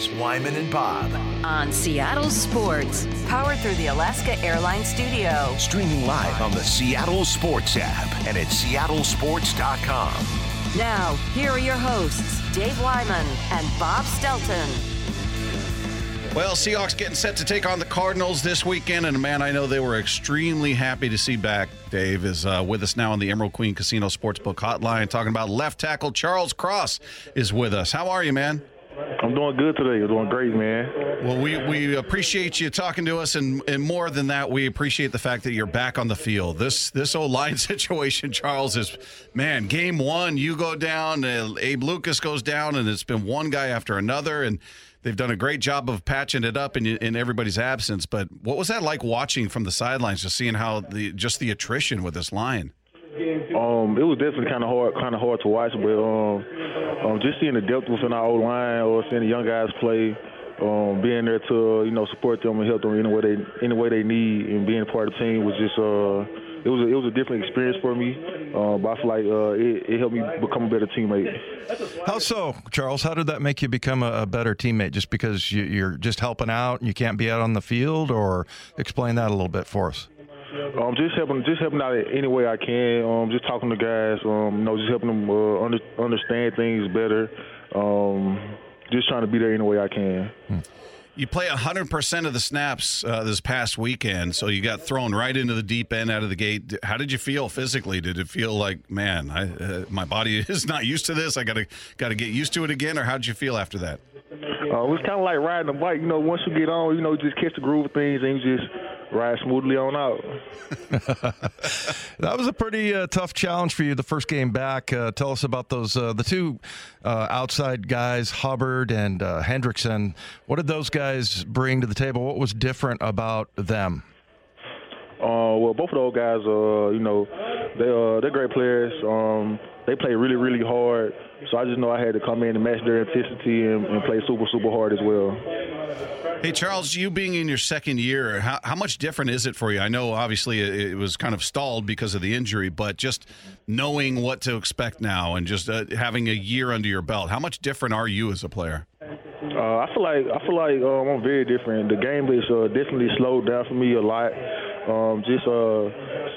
is Wyman and Bob. on Seattle Sports. Powered through the Alaska Airlines Studio. Streaming live on the Seattle Sports app and at seattlesports.com. Now, here are your hosts, Dave Wyman and Bob Stelton. Well, Seahawks getting set to take on the Cardinals this weekend, and a man I know they were extremely happy to see back. Dave is uh, with us now on the Emerald Queen Casino Sportsbook Hotline, talking about left tackle Charles Cross is with us. How are you, man? I'm doing good today. I'm doing great, man. Well, we, we appreciate you talking to us, and, and more than that, we appreciate the fact that you're back on the field. This this O line situation, Charles, is man. Game one, you go down, uh, Abe Lucas goes down, and it's been one guy after another, and they've done a great job of patching it up in in everybody's absence. But what was that like watching from the sidelines, just seeing how the just the attrition with this line? Um, it was definitely kind of hard, kind of hard to watch, but um, um, just seeing the depth within our O line, or seeing the young guys play, um, being there to you know support them and help them any way they any way they need, and being part of the team was just uh, it was a, it was a different experience for me. Uh, but I feel like uh, it, it helped me become a better teammate. How so, Charles? How did that make you become a, a better teammate? Just because you, you're just helping out and you can't be out on the field, or explain that a little bit for us. Um, just helping, just helping out any way I can. Um, just talking to guys. Um, you know, just helping them uh, under, understand things better. Um, just trying to be there any way I can. You play 100% of the snaps uh, this past weekend, so you got thrown right into the deep end out of the gate. How did you feel physically? Did it feel like, man, I, uh, my body is not used to this. I got to got to get used to it again, or how did you feel after that? Uh, it was kind of like riding a bike. You know, once you get on, you know, just catch the groove of things and you just ride smoothly on out. That was a pretty uh, tough challenge for you the first game back. Uh, tell us about those uh, the two uh, outside guys, Hubbard and uh, Hendrickson. What did those guys bring to the table? What was different about them? Uh, well, both of those guys, uh, you know, they uh, they're great players. Um, they play really, really hard. So I just know I had to come in and match their intensity and, and play super, super hard as well. Hey, Charles, you being in your second year, how, how much different is it for you? I know obviously it, it was kind of stalled because of the injury, but just knowing what to expect now and just uh, having a year under your belt, how much different are you as a player? Uh, I feel like I feel like um, I'm very different. The game is uh, definitely slowed down for me a lot. Um, just uh,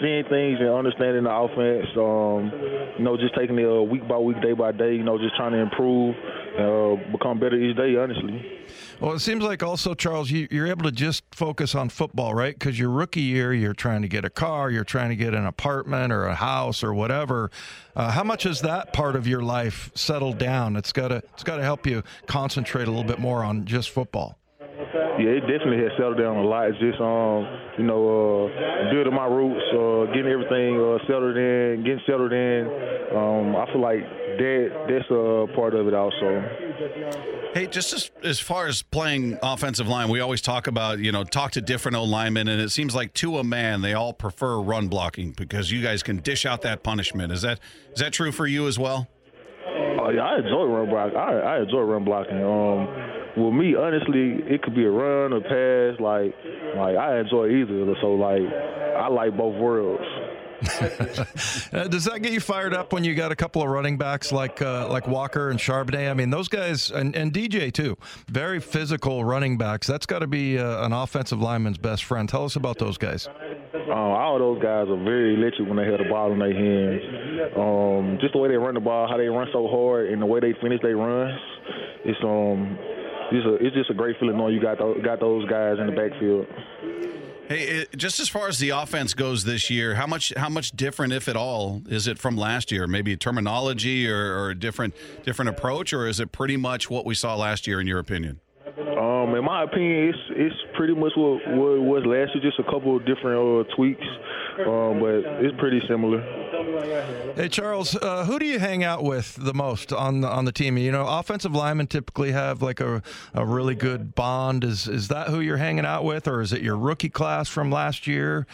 seeing things and understanding the offense. Um, you know, just taking it uh, week by week, day by day. You know, just trying to improve, uh, become better each day. Honestly. Well, it seems like also, Charles, you, you're able to just focus on football, right? Because your rookie year, you're trying to get a car, you're trying to get an apartment or a house or whatever. Uh, how much has that part of your life settled down? It's got to it's got to help you concentrate a little bit more on just football. Yeah, it definitely has settled down a lot. It's just um, you know, uh, building my roots, uh, getting everything uh, settled in, getting settled in. Um, I feel like that that's a part of it also. Hey, just as, as far as playing offensive line, we always talk about, you know, talk to different O linemen, and it seems like to a man, they all prefer run blocking because you guys can dish out that punishment. Is that is that true for you as well? Oh, yeah, I enjoy run blocking. I, I enjoy run blocking. Um, with me, honestly, it could be a run or pass. Like, like I enjoy either. So, like, I like both worlds. Uh, does that get you fired up when you got a couple of running backs like uh, like Walker and Charbonnet? I mean, those guys and, and DJ too, very physical running backs. That's got to be uh, an offensive lineman's best friend. Tell us about those guys. Um, all those guys are very electric when they have the ball in their hands. Um, just the way they run the ball, how they run so hard, and the way they finish their runs, it's um, it's, a, it's just a great feeling knowing you got those, got those guys in the backfield. Hey, just as far as the offense goes this year, how much how much different, if at all, is it from last year? Maybe terminology or, or a different different approach, or is it pretty much what we saw last year, in your opinion? Um, in my opinion, it's it's pretty much what, what was last year, just a couple of different uh, tweaks, um, but it's pretty similar. Hey Charles, uh, who do you hang out with the most on the, on the team? You know, offensive linemen typically have like a, a really good bond. Is is that who you're hanging out with, or is it your rookie class from last year?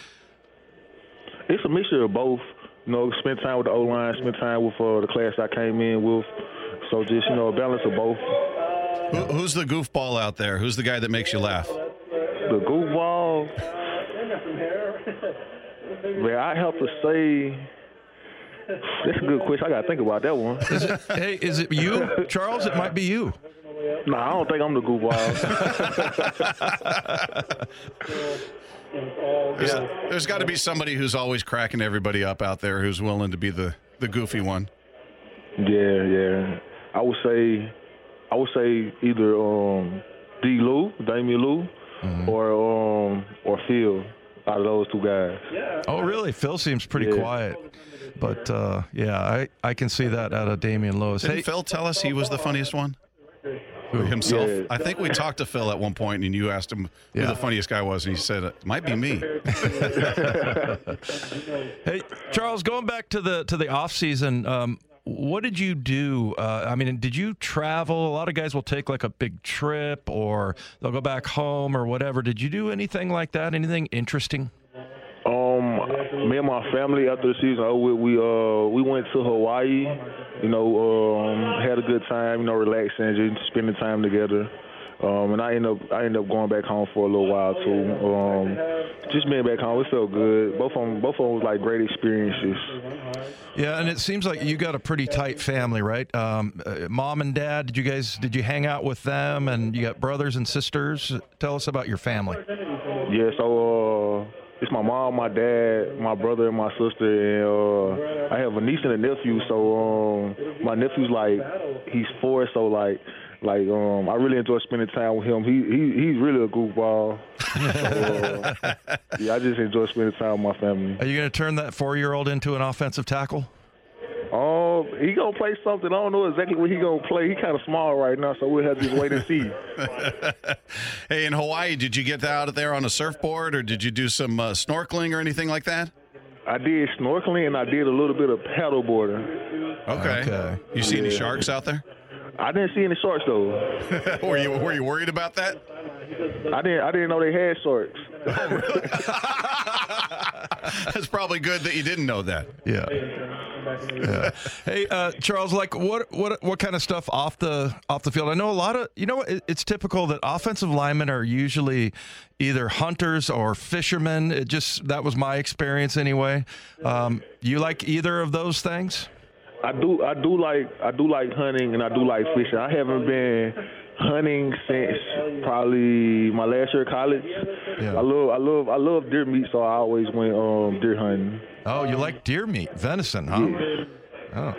It's a mixture of both. You know, spend time with the O line, spend time with uh, the class I came in with. So just you know, a balance of both. Who, who's the goofball out there? Who's the guy that makes you laugh? The goofball. Man, I have to say. That's a good question. I got to think about that one. Is it, hey, is it you, Charles? It might be you. Nah, I don't think I'm the goofball. There's, there's got to be somebody who's always cracking everybody up out there who's willing to be the, the goofy one. yeah, yeah. I would say, I would say either um, D. Lou, Damien Lou, or um, or Phil. Out of those two guys. Oh, really? Phil seems pretty Yeah. quiet. But uh, yeah, I, I can see that out of Damien Lewis. Didn't Hey, Phil tell us he was the funniest one? Himself? Yeah. I think we talked to Phil at one point and you asked him who Yeah. the funniest guy was, and he said, It might be me. Hey, Charles, going back to the to the off season, um, what did you do? Uh, I mean, did you travel? A lot of guys will take like a big trip, or they'll go back home, or whatever. Did you do anything like that? Anything interesting? Me and my family after the season over, we uh we went to Hawaii. You know, um, had a good time. You know, relaxing, just spending time together. Um, and I ended up I ended up going back home for a little while too. Um, just being back home, it felt good. Both of them, both of them was like great experiences. Yeah, and it seems like you got a pretty tight family, right? Um, uh, mom and dad. Did you guys did you hang out with them? And you got brothers and sisters. Tell us about your family. Yeah, so uh, it's my mom, my dad, my brother, and my sister, and uh, I have a niece and a nephew. So um, my nephew's like he's four, so like like um, I really enjoy spending time with him. He he he's really a goofball. so, uh, yeah, I just enjoy spending time with my family. Are you going to turn that four year old into an offensive tackle? He gonna play something. I don't know exactly what he gonna play. He kind of small right now, so we'll have to just wait and see. hey, in Hawaii, did you get out there on a surfboard or did you do some uh, snorkeling or anything like that? I did snorkeling and I did a little bit of paddle boarding. Okay. Okay. You see any sharks out there? I didn't see any sharks though. were you were you worried about that? I didn't I didn't know they had sharks. That's probably good that you didn't know that. Yeah. Yeah. Hey, uh, Charles, like what what what kind of stuff off the off the field? I know a lot of you know it, it's typical that offensive linemen are usually either hunters or fishermen. It just that was my experience anyway. Um, you like either of those things? I do I do like I do like hunting and I do like fishing. I haven't been hunting since probably my last year of college. Yeah. I love I love I love deer meat, so I always went um, deer hunting. Oh, you like deer meat, venison, huh? All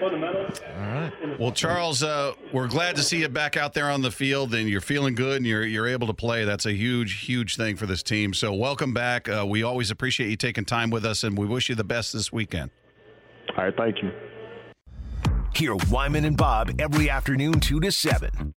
right. Well, Charles, uh, we're glad to see you back out there on the field, and you're feeling good, and you're you're able to play. That's a huge, huge thing for this team. So, welcome back. Uh, we always appreciate you taking time with us, and we wish you the best this weekend. All right, thank you. Hear Wyman and Bob every afternoon 2 to 7